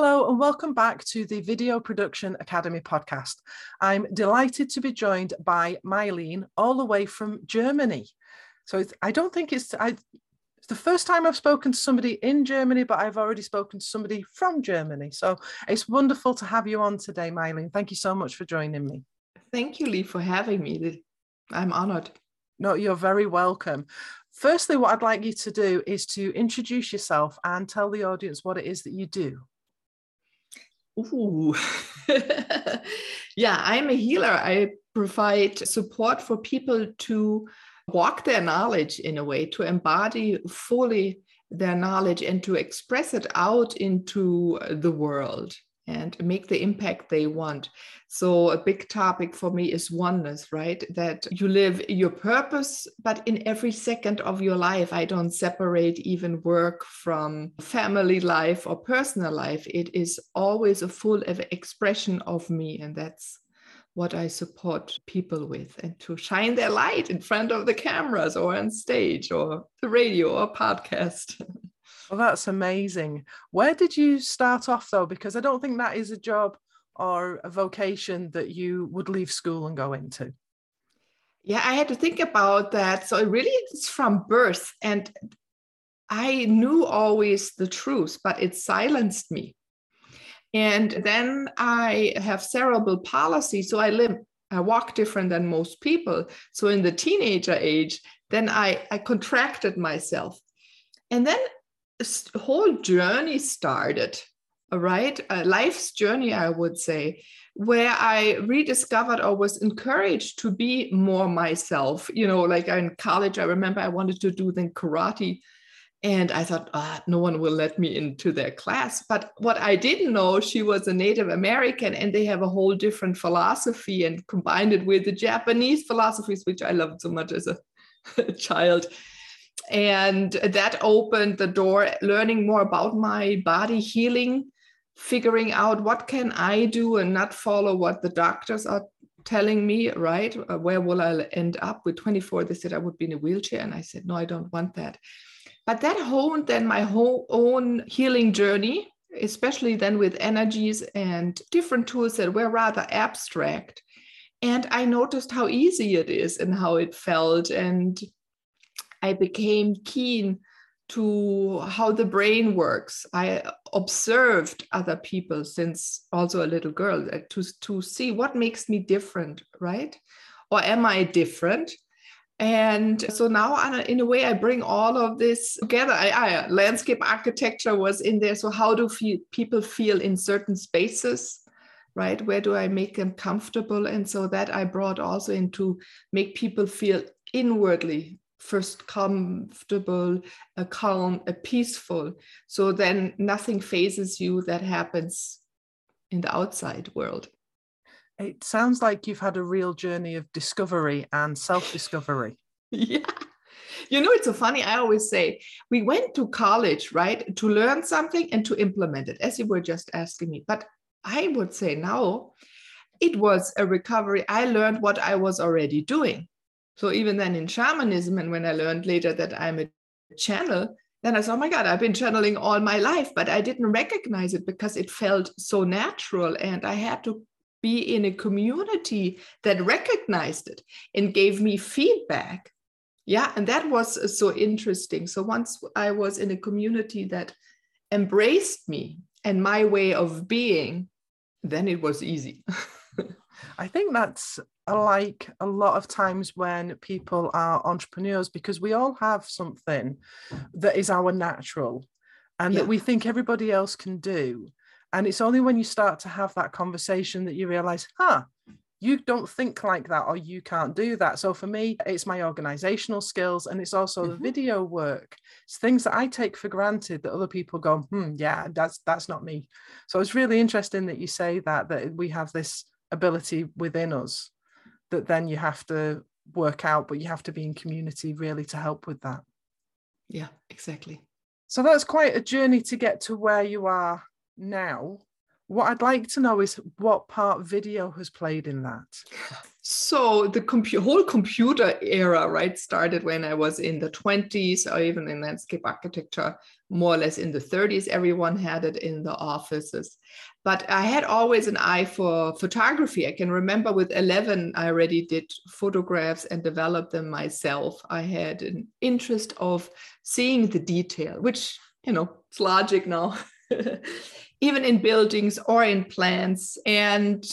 Hello, and welcome back to the Video Production Academy podcast. I'm delighted to be joined by Meilin, all the way from Germany. So I don't think it's, I, it's the first time I've spoken to somebody in Germany, but I've already spoken to somebody from Germany. So it's wonderful to have you on today, Meilin. Thank you so much for joining me. Thank you, Lee, for having me. I'm honored. No, you're very welcome. Firstly, what I'd like you to do is to introduce yourself and tell the audience what it is that you do. Ooh. yeah, I'm a healer. I provide support for people to walk their knowledge in a way, to embody fully their knowledge and to express it out into the world and make the impact they want. So, a big topic for me is oneness, right? That you live your purpose, but in every second of your life, I don't separate even work from family life or personal life. It is always a full expression of me. And that's what I support people with and to shine their light in front of the cameras or on stage or the radio or podcast. Well, that's amazing. Where did you start off though? Because I don't think that is a job or a vocation that you would leave school and go into. Yeah, I had to think about that. So it really is from birth. And I knew always the truth, but it silenced me. And then I have cerebral palsy. So I live, I walk different than most people. So in the teenager age, then I, I contracted myself. And then whole journey started right? Life's journey i would say where i rediscovered or was encouraged to be more myself. You know like in college i remember i wanted to do then karate and i thought ah, no one will let me into their class. But what i didn't know she was a native american and they have a whole different philosophy and combined it with the japanese philosophies which i loved so much as a child and that opened the door learning more about my body healing figuring out what can i do and not follow what the doctors are telling me right? Uh, where will i end up? With 24 they said i would be in a wheelchair and i said no i don't want that. But that honed then my whole own healing journey especially then with energies and different tools that were rather abstract. And i noticed how easy it is and how it felt and I became keen to how the brain works. I observed other people since also a little girl uh, to, to see what makes me different, right? Or am I different? And so now, in a way, I bring all of this together. I, I, landscape architecture was in there. So, how do feel, people feel in certain spaces? Right? Where do I make them comfortable? And so that I brought also into make people feel inwardly first comfortable, a calm, a peaceful. So then nothing phases you that happens in the outside world. It sounds like you've had a real journey of discovery and self discovery. yeah. You know, it's so funny. I always say we went to college, right, to learn something and to implement it, as you were just asking me. But I would say now it was a recovery. I learned what I was already doing. So even then in shamanism, and when I learned later that I'm a channel, then I said, oh my God, I've been channeling all my life, but I didn't recognize it because it felt so natural. And I had to be in a community that recognized it and gave me feedback. Yeah, and that was uh, so interesting. So once I was in a community that embraced me and my way of being, then it was easy. I think that's like a lot of times when people are entrepreneurs because we all have something that is our natural and yeah. that we think everybody else can do. And it's only when you start to have that conversation that you realize, huh, you don't think like that or you can't do that. So for me, it's my organizational skills and it's also mm-hmm. the video work. It's things that I take for granted that other people go, hmm, yeah, that's that's not me. So it's really interesting that you say that that we have this ability within us that then you have to work out, but you have to be in community really to help with that. Yeah, exactly. So that's quite a journey to get to where you are now. What I'd like to know is what part video has played in that. So the compu- whole computer era, right, started when I was in the 20s or even in landscape architecture, more or less in the 30s. Everyone had it in the offices. But I had always an eye for photography. I can remember with 11, I already did photographs and developed them myself. I had an interest of seeing the detail, which, you know, it's logic now. even in buildings or in plants. And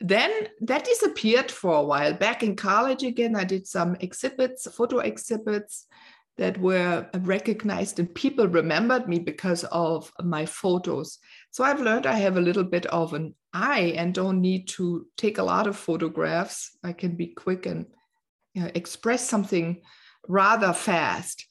then that disappeared for a while. Back in college again, I did some exhibits, photo exhibits that were recognized and people remembered me because of my photos. So I've learned I have a little bit of an eye and don't need to take a lot of photographs. I can be quick and you know, express something rather fast.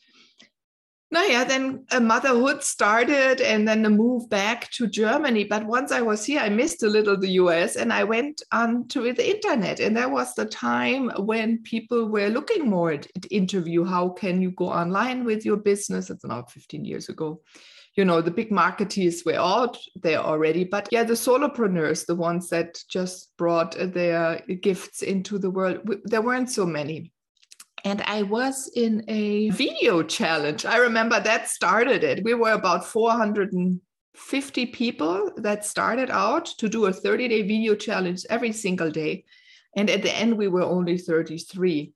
No, yeah, then a motherhood started and then a move back to Germany. But once I was here, I missed a little the US and I went on to the internet. And that was the time when people were looking more at, interview. How can you go online with your business? It's now 15 years ago. You know, the big marketeers were out there already. But yeah, the solopreneurs, the ones that just brought their gifts into the world, there weren't so many and I was in a video challenge. I remember that started it. We were about 450 people that started out to do a 30 day video challenge every single day. And at the end, we were only 33.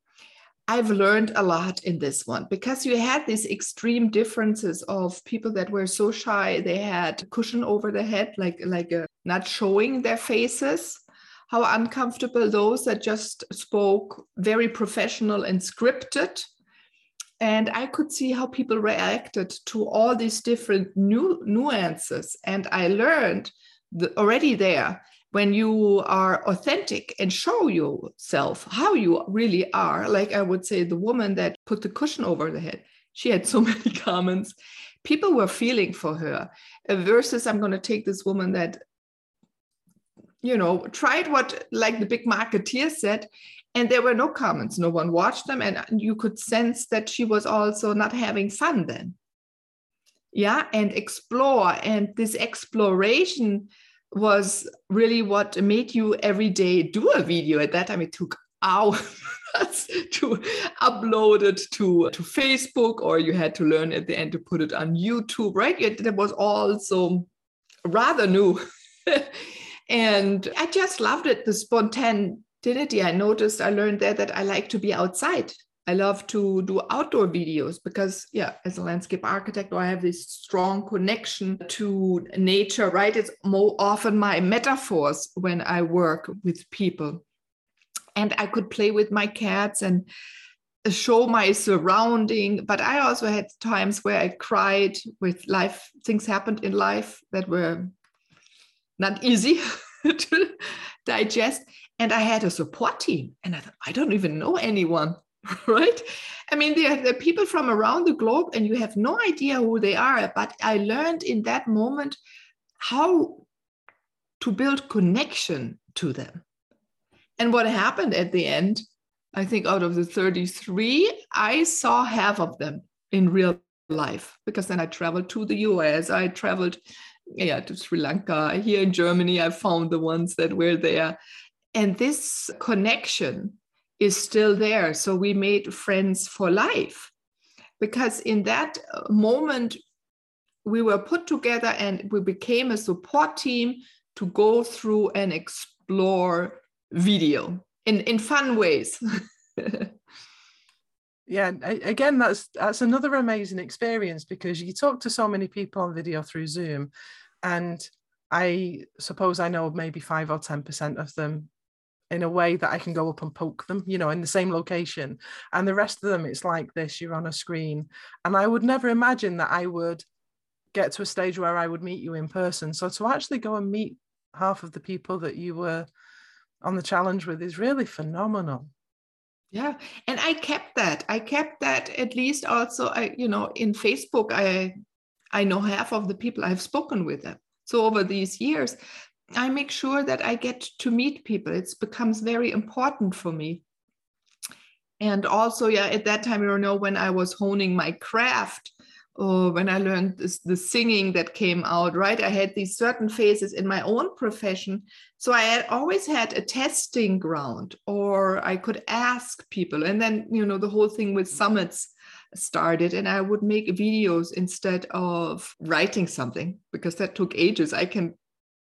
I've learned a lot in this one because you had these extreme differences of people that were so shy they had cushion over the head, like like a, uh, not showing their faces how uncomfortable those that just spoke very professional and scripted. And I could see how people reacted to all these different new nuances. And I learned the, already there when you are authentic and show yourself how you really are. Like I would say, the woman that put the cushion over the head, she had so many comments. People were feeling for her uh, versus I'm going to take this woman that you know, tried what like the big marketeer said, and there were no comments. No one watched them, and you could sense that she was also not having fun then. Yeah, and explore, and this exploration was really what made you every day do a video. At that time, it took hours to upload it to, to Facebook, or you had to learn at the end to put it on YouTube, right? It, it was also rather new. And I just loved it, the spontaneity. I noticed, I learned there that I like to be outside. I love to do outdoor videos because, yeah, as a landscape architect, I have this strong connection to nature, right? It's more often my metaphors when I work with people. And I could play with my cats and show my surrounding but i also had times where i cried with life things happened in life that were not easy to digest. And I had a support team, and I thought, I don't even know anyone, right? I mean, there are people from around the globe, and you have no idea who they are. But I learned in that moment how to build connection to them. And what happened at the end, I think out of the 33, I saw half of them in real life because then I traveled to the US, I traveled yeah, to Sri Lanka. Here in Germany, I found the ones that were there. And this connection is still there. So we made friends for life. Because in that uh, moment, we were put together and we became a support team to go through and explore video in, in fun ways. yeah again that's that's another amazing experience because you talk to so many people on video through zoom and i suppose i know maybe 5 or 10% of them in a way that i can go up and poke them you know in the same location. And the rest of them it's like this you're on a screen. And i would never imagine that i would get to a stage where i would meet you in person. So to actually go and meet half of the people that you were on the challenge with is really phenomenal yeah and i kept that i kept that at least also i you know in facebook i i know half of the people i've spoken with them so over these years i make sure that i get to meet people. It becomes very important for me. And also yeah at that time you know when i was honing my craft or when I learned this, the singing that came out, right? I had these certain phases in my own profession. So I had always had a testing ground, or I could ask people. And then, you know, the whole thing with summits started, and I would make videos instead of writing something because that took ages. I can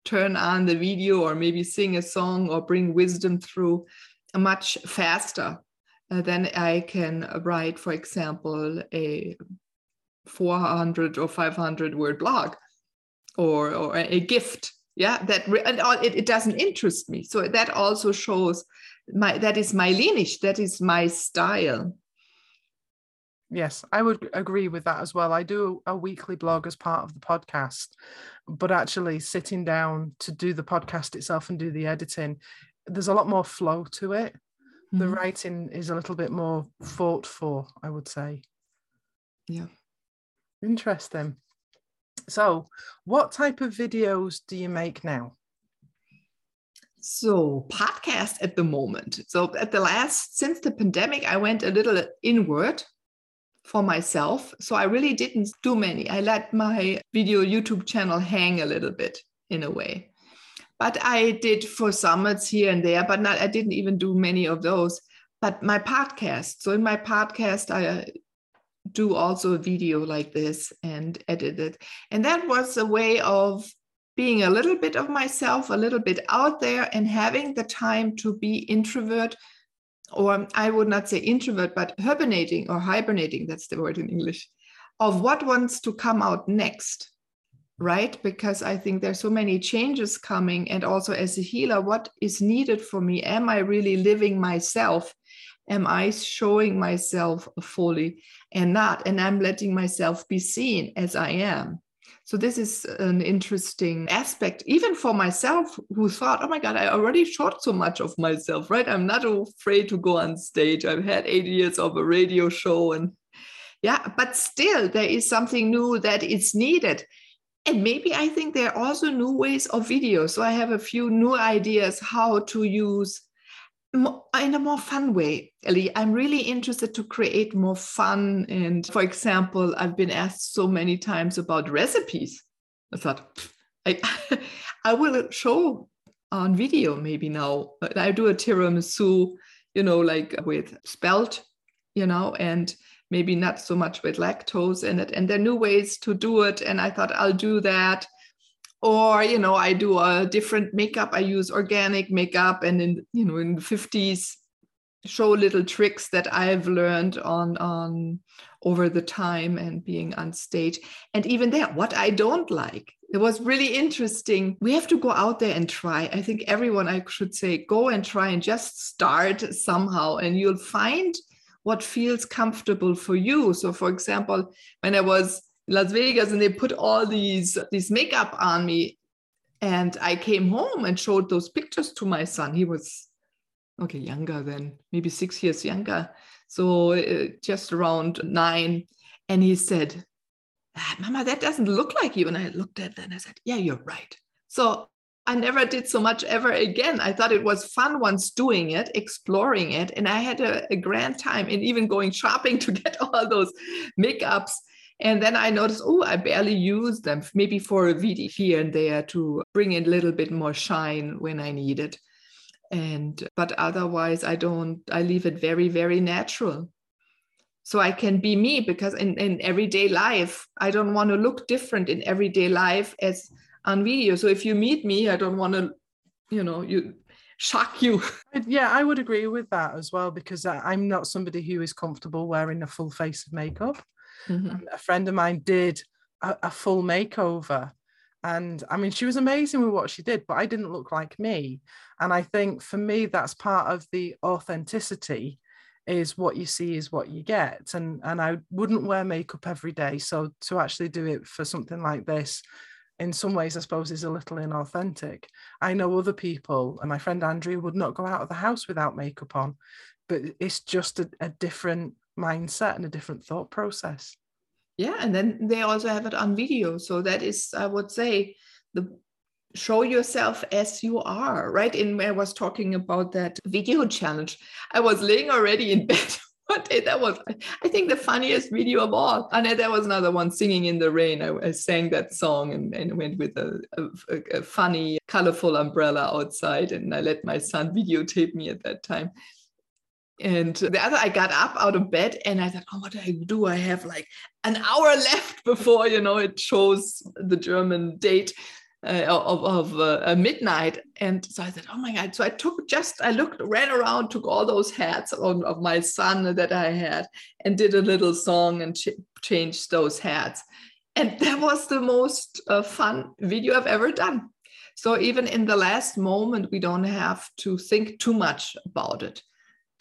turn on the video or maybe sing a song or bring wisdom through much faster uh, than I can write, for example, a 400 or 500 word blog or, or a gift. Yeah that and it, it doesn't interest me. So that also shows my that is my lineage that is my style. Yes i would agree with that as well. I do a weekly blog as part of the podcast but actually sitting down to do the podcast itself and do the editing there's a lot more flow to it. Mm-hmm. the writing is a little bit more fought for i would say. Yeah Interesting. So, what type of videos do you make now? So, podcast at the moment. So, at the last, since the pandemic, I went a little inward for myself. So, I really didn't do many. I let my video YouTube channel hang a little bit in a way. But I did for summits here and there, but not, I didn't even do many of those. But my podcast. So, in my podcast, I do also a video like this and edit it. And that was a way of being a little bit of myself, a little bit out there, and having the time to be introvert, or I would not say introvert, but hibernating or hibernating, that's the word in English, of what wants to come out next, right? Because I think there's so many changes coming. And also as a healer, what is needed for me? Am I really living myself? Am I showing myself fully and not? And I'm letting myself be seen as I am. So this is an interesting aspect, even for myself, who thought, "Oh my God, I already showed so much of myself, right? I'm not afraid to go on stage. I've had eight years of a radio show, and yeah, but still, there is something new that is needed." And maybe I think there are also new ways of video. So I have a few new ideas how to use in a more fun way, Ellie. I'm really interested to create more fun. And for example, I've been asked so many times about recipes. I thought, I, I will show on video maybe now. I do a tiramisu, you know, like with spelt, you know, and maybe not so much with lactose in it. And there are new ways to do it. And I thought I'll do that or you know i do a different makeup. I use organic makeup. And in you know in the 50s show little tricks that i've learned on on over the time and being on stage. And even there what i don't like it was really interesting. We have to go out there and try. I think everyone i should say go and try and just start somehow. And you'll find what feels comfortable for you. So for example when i was Las Vegas and they put all these these makeup on me and I came home and showed those pictures to my son. He was okay, younger than maybe 6 years younger. So uh, just around 9 and he said, ah, "Mama, that doesn't look like you." And I looked at that and I said, "Yeah, you're right." So I never did so much ever again. I thought it was fun once doing it, exploring it, and I had a, a grand time and even going shopping to get all those makeups and then I noticed, oh, I barely use them, maybe for a video here and there to bring in a little bit more shine when I need it. And but otherwise, I don't, I leave it very, very natural. So I can be me because in, in everyday life, I don't want to look different in everyday life as on video. So if you meet me, I don't want to, you know, you shock you. Yeah, I would agree with that as well because I'm not somebody who is comfortable wearing a full face of makeup. Mm-hmm. A friend of mine did a, a full makeover. And I mean, she was amazing with what she did, but I didn't look like me. And I think for me, that's part of the authenticity is what you see is what you get. And and I wouldn't wear makeup every day. So to actually do it for something like this, in some ways, I suppose, is a little inauthentic. I know other people, and my friend Andrea would not go out of the house without makeup on, but it's just a, a different mindset and a different thought process. Yeah, and then they also have it on video. So that is, I would say, the show yourself as you are right? In i was talking about that video challenge. I was laying already in bed one day. That was i think the funniest video of all. And there was another one singing in the rain. I, I sang that song and, and went with a, a, a, funny colorful umbrella outside. And i let my son videotape me at that time and the other i got up out of bed and i thought oh what do i do i have like an hour left before you know it shows the german date uh, of, of uh, midnight. And so I said, oh my God. So I took just, I looked, ran around, took all those hats of, of my son that I had and did a little song and ch- changed those hats. And that was the most uh, fun video I've ever done. So even in the last moment, we don't have to think too much about it.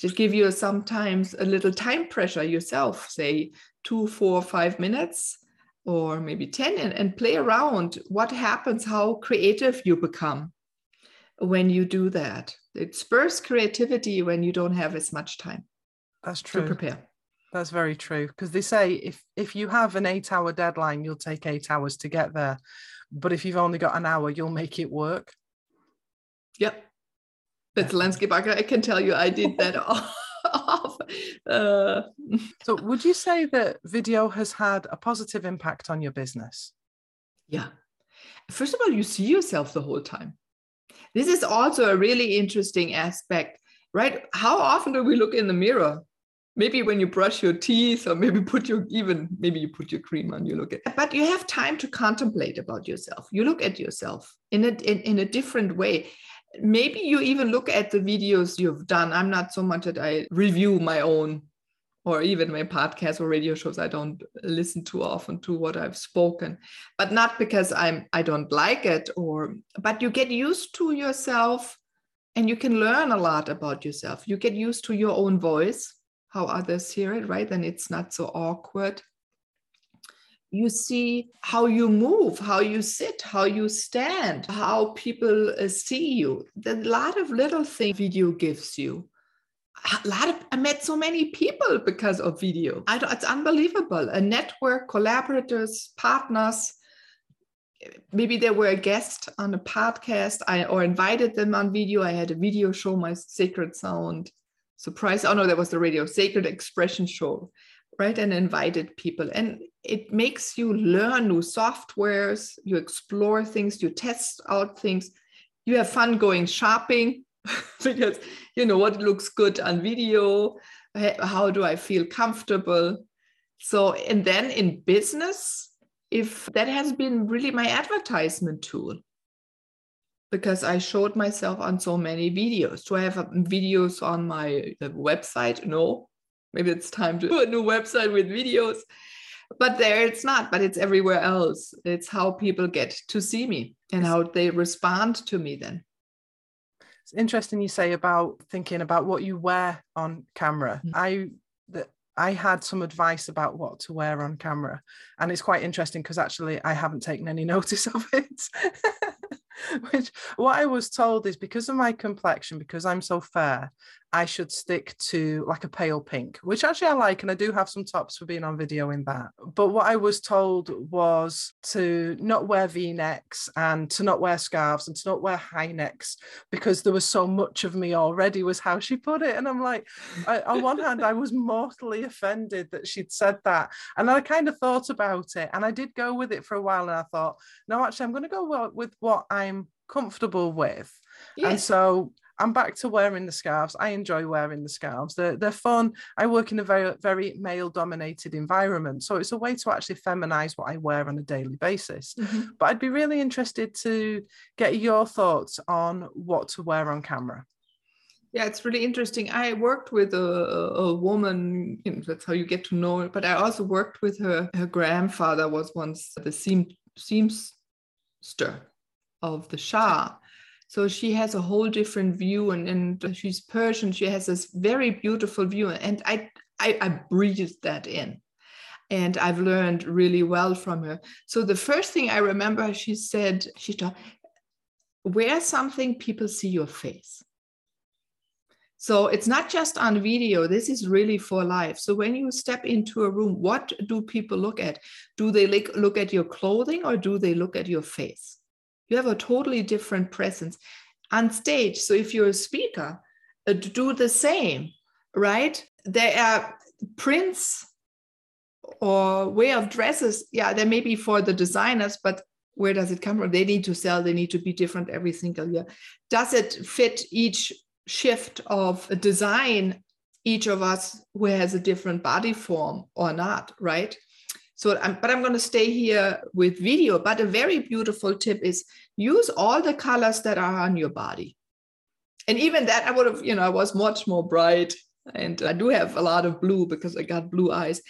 Just give you sometimes a little time pressure yourself, say two, four, five minutes or maybe 10 and, and play around what happens how creative you become when you do that. It spurs creativity when you don't have as much time that's true. to prepare. That's very true because they say if if you have an eight hour deadline you'll take eight hours to get there but if you've only got an hour you'll make it work. Yep that's landscape architect i can tell you i did that off. Uh. So, would you say that video has had a positive impact on your business? Yeah. First of all, you see yourself the whole time. This is also a really interesting aspect, right? How often do we look in the mirror? Maybe when you brush your teeth, or maybe put your even maybe you put your cream on. You look at, but you have time to contemplate about yourself. You look at yourself in a in, in a different way maybe you even look at the videos you've done. I'm not so much that i review my own or even my podcasts or radio shows. I don't listen too often to what i've spoken but not because i'm i don't like it or but you get used to yourself and you can learn a lot about yourself. You get used to your own voice how others hear it right? And it's not so awkward you see how you move, how you sit, how you stand, how people uh, see you. The lot of little things video gives you. A lot of I met so many people because of video. I it's unbelievable. A network, collaborators, partners. Maybe they were a guest on a podcast. I or invited them on video. I had a video show, my Sacred Sound surprise. Oh no, that was the radio Sacred Expression show right and invited people and it makes you learn new softwares you explore things you test out things you have fun going shopping because you know what looks good on video eh, how do i feel comfortable so and then in business if that has been really my advertisement tool because I showed myself on so many videos. Do I have um, videos on my uh, website? No, maybe it's time to do a new website with videos but there it's not but it's everywhere else it's how people get to see me and how they respond to me then it's interesting you say about thinking about what you wear on camera mm-hmm. i that I had some advice about what to wear on camera, and it's quite interesting because actually I haven't taken any notice of it. Which what I was told is because of my complexion, because I'm so fair, I should stick to like a pale pink, which actually I like, and I do have some tops for being on video in that. But what I was told was to not wear V necks and to not wear scarves and to not wear high necks because there was so much of me already, was how she put it. And I'm like, I, on one hand, I was mortally offended that she'd said that. And I kind of thought about it and I did go with it for a while. And I thought, no, actually, I'm going to go with what I'm comfortable with. Yes. And so I'm back to wearing the scarves. I enjoy wearing the scarves. They're, they're fun. I work in a very, very male dominated environment. So it's a way to actually feminize what I wear on a daily basis. Mm-hmm. But I'd be really interested to get your thoughts on what to wear on camera. Yeah, it's really interesting. I worked with a, a woman, you know, that's how you get to know it, but I also worked with her. Her grandfather was once the seam, seamster of the Shah. So she has a whole different view, and, and she's Persian. She has this very beautiful view, and I, I, I breathed that in. And I've learned really well from her. So the first thing I remember, she said, she thought, wear something people see your face. So it's not just on video, this is really for life. So when you step into a room, what do people look at? Do they look at your clothing or do they look at your face? You have a totally different presence on stage. So if you're a speaker, uh, do the same, right? there are prints or way of dresses. Yeah, they may be for the designers, but where does it come from? They need to sell, they need to be different every single year. Does it fit each shift of a design, each of us who has a different body form or not, right? So, I'm, but I'm going to stay here with video. But a very beautiful tip is use all the colors that are on your body. And even that, I would have, you know, I was much more bright. And I do have a lot of blue because I got blue eyes.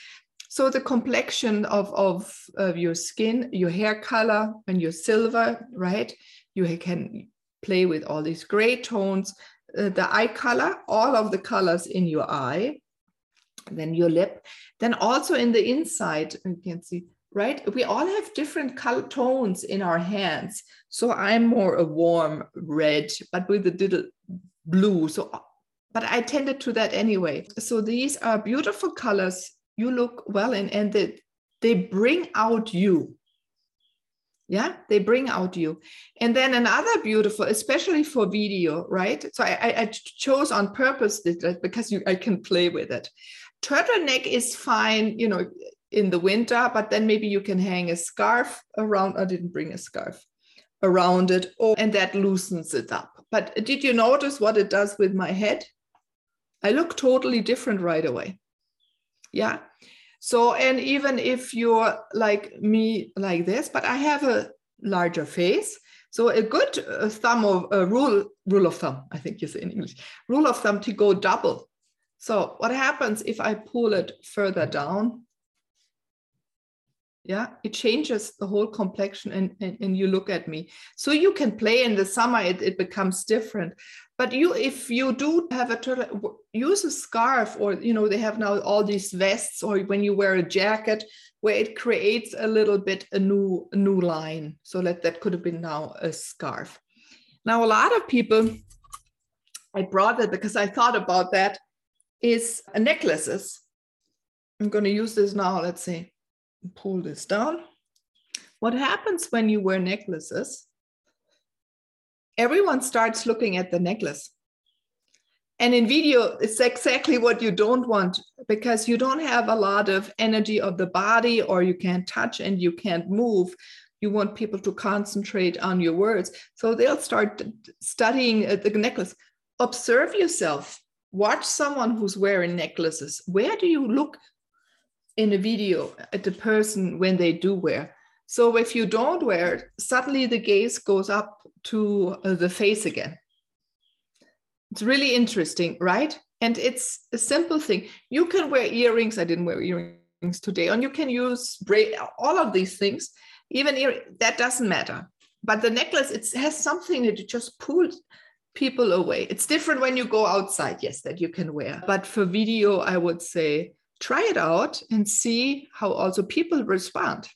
So the complexion of, of, of your skin, your hair color, and your silver, right? You can play with all these gray tones, uh, the eye color, all of the colors in your eye, then your lip, then also in the inside, you can see, right? We all have different color tones in our hands. So I'm more a warm red, but with a little blue. So, but I tended to that anyway. So these are beautiful colors you look well in, and they, they bring out you. Yeah, they bring out you. And then another beautiful, especially for video, right? So I, I chose on purpose because you, I can play with it turtleneck is fine, you know, in the winter, but then maybe you can hang a scarf around. I didn't bring a scarf around it, and that loosens it up. But did you notice what it does with my head? I look totally different right away. Yeah. So, and even if you're like me, like this, but I have a larger face. So, a good uh, thumb of a rule, rule of thumb, I think you say in English, rule of thumb to go double so what happens if I pull it further down? Yeah, it changes the whole complexion and, and, and you look at me. So you can play in the summer, it, it becomes different. But you, if you do have a turtle, use a scarf or, you know, they have now all these vests or when you wear a jacket where it creates a little bit a new, a new line. So that, that could have been now a scarf. Now, a lot of people, I brought it because I thought about that is necklaces. I'm going to use this now. Let's see, pull this down. What happens when you wear necklaces? Everyone starts looking at the necklace. And in video, it's exactly what you don't want because you don't have a lot of energy of the body or you can't touch and you can't move. You want people to concentrate on your words. So they'll start studying uh, the necklace. Observe yourself watch someone who's wearing necklaces. Where do you look in a video at the person when they do wear? So if you don't wear it, suddenly the gaze goes up to uh, the face again. It's really interesting, right? And it's a simple thing. You can wear earrings. I didn't wear earrings today. And you can use all of these things. Even ear, that doesn't matter. But the necklace, it has something that just pull people away. It's different when you go outside, yes, that you can wear. But for video, I would say try it out and see how also people respond.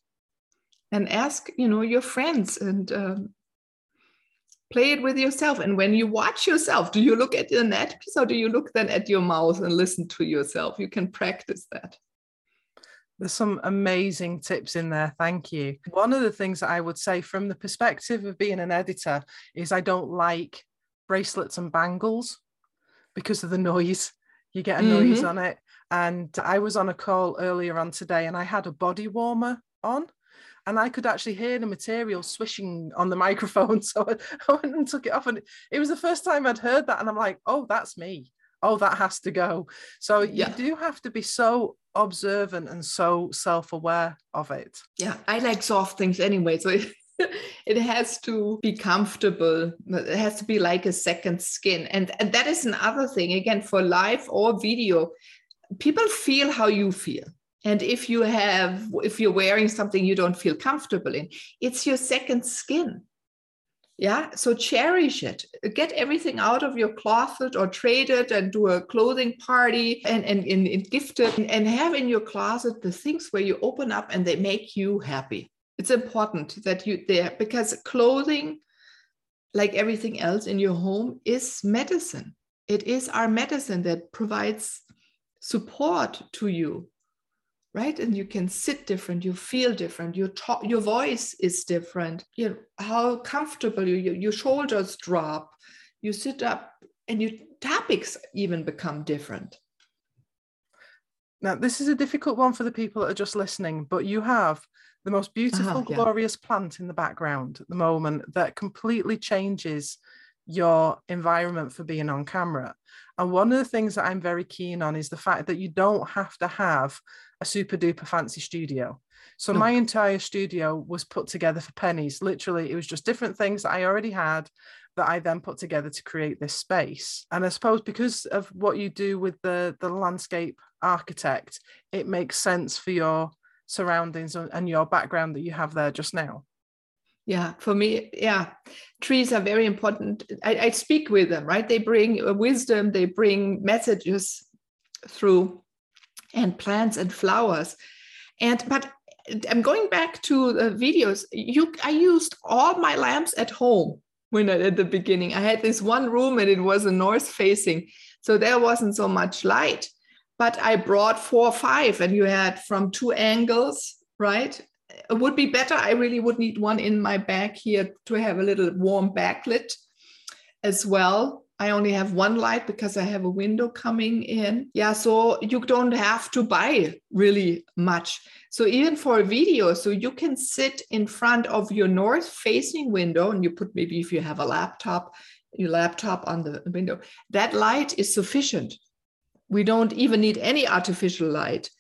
And ask, you know, your friends and um, play it with yourself. And when you watch yourself, do you look at net piece or do you look then at your mouth and listen to yourself? You can practice that. There's some amazing tips in there. Thank you. One of the things that I would say from the perspective of being an editor is I don't like bracelets and bangles because of the noise. You get a mm-hmm. noise on it. And I was on a call earlier on today and I had a body warmer on and I could actually hear the material swishing on the microphone. So I went and took it off. And it was the first time I'd heard that. And I'm like, oh, that's me. Oh, that has to go. So yeah. you do have to be so observant and so self aware of it. Yeah, I like soft things anyway. So it has to be comfortable. It has to be like a second skin. And, and that is another thing, again, for live or video, people feel how you feel. And if you have, if you're wearing something you don't feel comfortable in, it's your second skin. Yeah. So cherish it. Get everything out of your closet or trade it and do a clothing party and, and, and, and gift it and have in your closet the things where you open up and they make you happy it's important that you there because clothing like everything else in your home is medicine it is our medicine that provides support to you right and you can sit different you feel different your talk your voice is different you know, how comfortable you your shoulders drop you sit up and your topics even become different Now, this is a difficult one for the people that are just listening, but you have the most beautiful, uh-huh, yeah. glorious plant in the background at the moment that completely changes your environment for being on camera. And one of the things that I'm very keen on is the fact that you don't have to have a super duper fancy studio. So my entire studio was put together for pennies. Literally, it was just different things that I already had that I then put together to create this space. And I suppose because of what you do with the the landscape architect, it makes sense for your surroundings and your background that you have there just now. Yeah, for me, yeah, trees are very important. I, I speak with them, right? They bring uh, wisdom, they bring messages through, and plants and flowers. And but I'm going back to the videos. You, I used all my lamps at home when I, at the beginning. I had this one room and it was a north facing, so there wasn't so much light. But I brought four or five, and you had from two angles, right? Would be better. I really would need one in my back here to have a little warm backlit as well. I only have one light because I have a window coming in. Yeah, so you don't have to buy really much. So even for a video, so you can sit in front of your north facing window and you put maybe if you have a laptop, your laptop on the window, that light is sufficient. We don't even need any artificial light.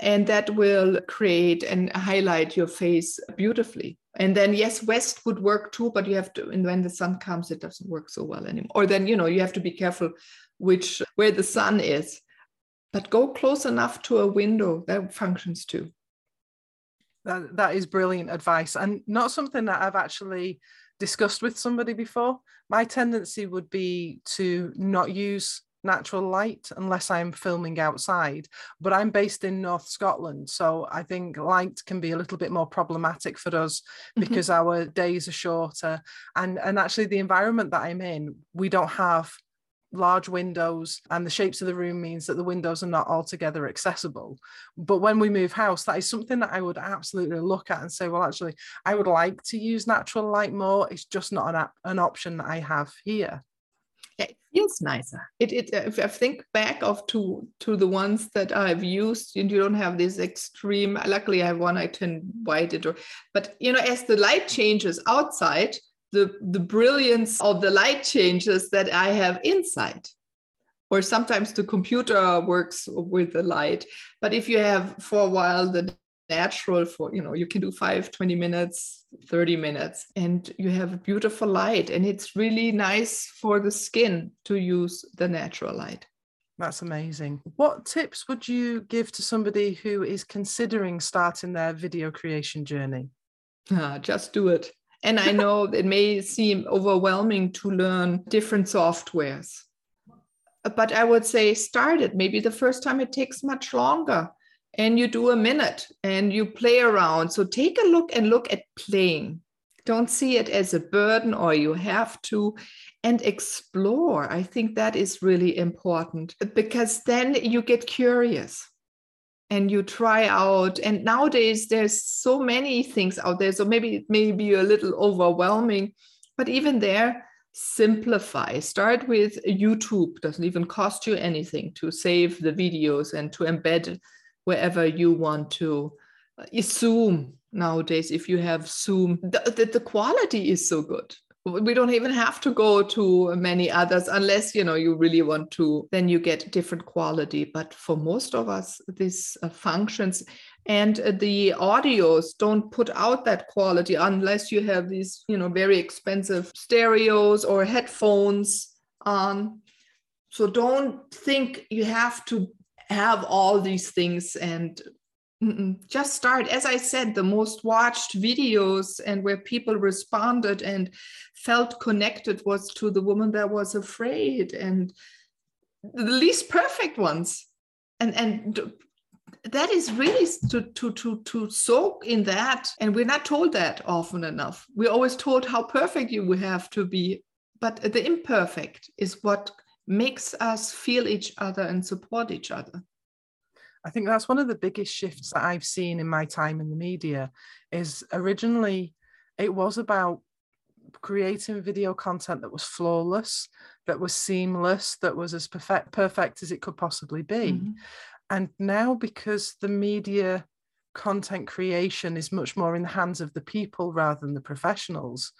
And that will create and highlight your face beautifully. And then, yes, west would work too, but you have to, and when the sun comes, it doesn't work so well anymore. Or then, you know, you have to be careful which, where the sun is. But go close enough to a window, that functions too. That, that is brilliant advice and not something that I've actually discussed with somebody before. My tendency would be to not use natural light unless I'm filming outside. But I'm based in North Scotland, so I think light can be a little bit more problematic for us mm-hmm. because our days are shorter. And and actually the environment that I'm in, we don't have large windows and the shapes of the room means that the windows are not altogether accessible but when we move house that is something that i would absolutely look at and say well actually i would like to use natural light more it's just not an, an option that i have here it feels nicer. It, it if I think back of to to the ones that I've used, and you don't have this extreme. Luckily, I have one I can white it, or but you know, as the light changes outside, the the brilliance of the light changes that I have inside. Or sometimes the computer works with the light. But if you have for a while the natural for you know you can do 5 20 minutes 30 minutes and you have a beautiful light and it's really nice for the skin to use the natural light. That's amazing. What tips would you give to somebody who is considering starting their video creation journey? Ah, just do it. And i know it may seem overwhelming to learn different softwares but i would say start it. Maybe the first time it takes much longer and you do a minute and you play around. So take a look and look at playing. Don't see it as a burden or you have to, and explore. I think that is really important because then you get curious and you try out. And nowadays, there's so many things out there. So maybe it may be a little overwhelming, but even there, simplify. Start with YouTube, doesn't even cost you anything to save the videos and to embed wherever you want to. Uh, Zoom nowadays, if you have Zoom, the, the, the quality is so good. We don't even have to go to many others unless you know you really want to then you get different quality. But for most of us these uh, functions and uh, the audios don't put out that quality unless you have these you know very expensive stereos or headphones on. So don't think you have to have all these things and just start. As i said the most watched videos and where people responded and felt connected was to the woman that was afraid and the least perfect ones. And and that is really to to to to soak in that. And we're not told that often enough. We're always told how perfect you have to be. But the imperfect is what makes us feel each other and support each other. I think that's one of the biggest shifts that I've seen in my time in the media is originally it was about creating video content that was flawless, that was seamless, that was as perfect perfect as it could possibly be. Mm-hmm. And now, because the media content creation is much more in the hands of the people rather than the professionals.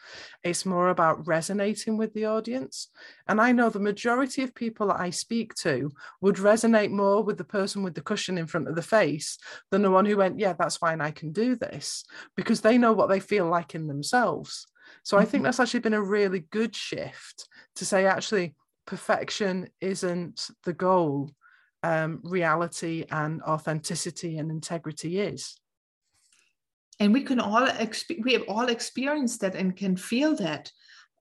It's more about resonating with the audience. And I know the majority of people that I speak to would resonate more with the person with the cushion in front of the face than the one who went, Yeah, that's fine, I can do this, because they know what they feel like in themselves. So mm-hmm. I think mm-hmm. that's actually been a really good shift to say, actually, perfection isn't the goal um, reality and authenticity and integrity is. And we can all exp- we have all experienced that and can feel that,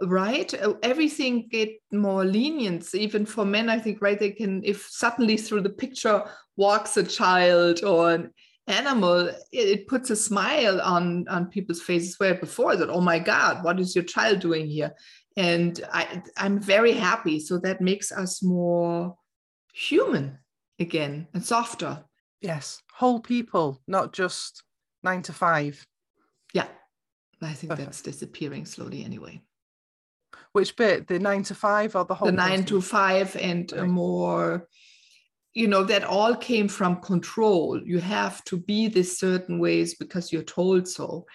right? Uh, everything get more lenient, even for men. I think, right? They can if suddenly through the picture walks a child or an animal, it, it puts a smile on on people's faces. Where before that, oh my God, what is your child doing here? And I, I'm very happy. So that makes us more human again and softer. Yes, whole people, not just nine to five. Yeah, I think Perfect. that's disappearing slowly anyway. Which bit? The nine to five or the whole? The nine to five and right. more. You know that all came from control. You have to be this certain ways because you're told so.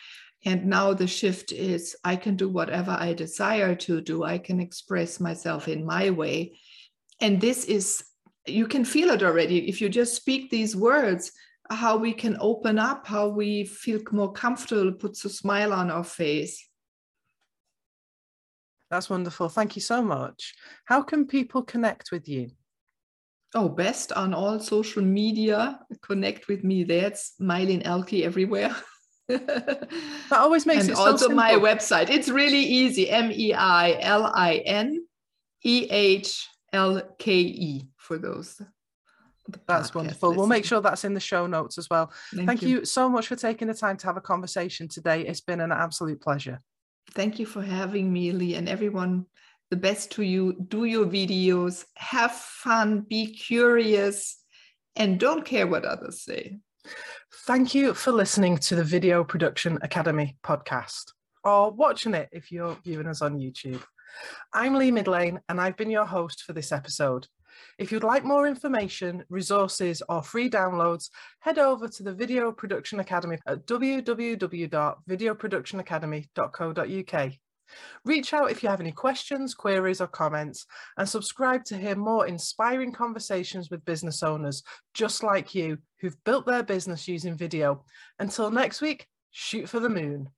And now the shift is I can do whatever I desire to do. I can express myself in my way. And this is you can feel it already. If you just speak these words how we can open up how we feel more comfortable puts a smile on our face. That's wonderful. Thank you so much. How can people connect with you? Oh best on all social media connect with me. That's Meilin Ehlke everywhere. That always makes and it also so my website. It's really easy. M-e-i-l-i-n e-h LKE for those. That's wonderful. We'll make sure that's in the show notes as well. Thank, Thank you. you so much for taking the time to have a conversation today. It's been an absolute pleasure. Thank you for having me, Lee, and everyone. The best to you. Do your videos, have fun, be curious, and don't care what others say. Thank you for listening to the Video Production Academy podcast or watching it if you're viewing us on YouTube. I'm Lee Midlane, and I've been your host for this episode. If you'd like more information, resources, or free downloads, head over to the Video Production Academy at www.videoproductionacademy.co.uk. Reach out if you have any questions, queries, or comments, and subscribe to hear more inspiring conversations with business owners just like you who've built their business using video. Until next week, shoot for the moon.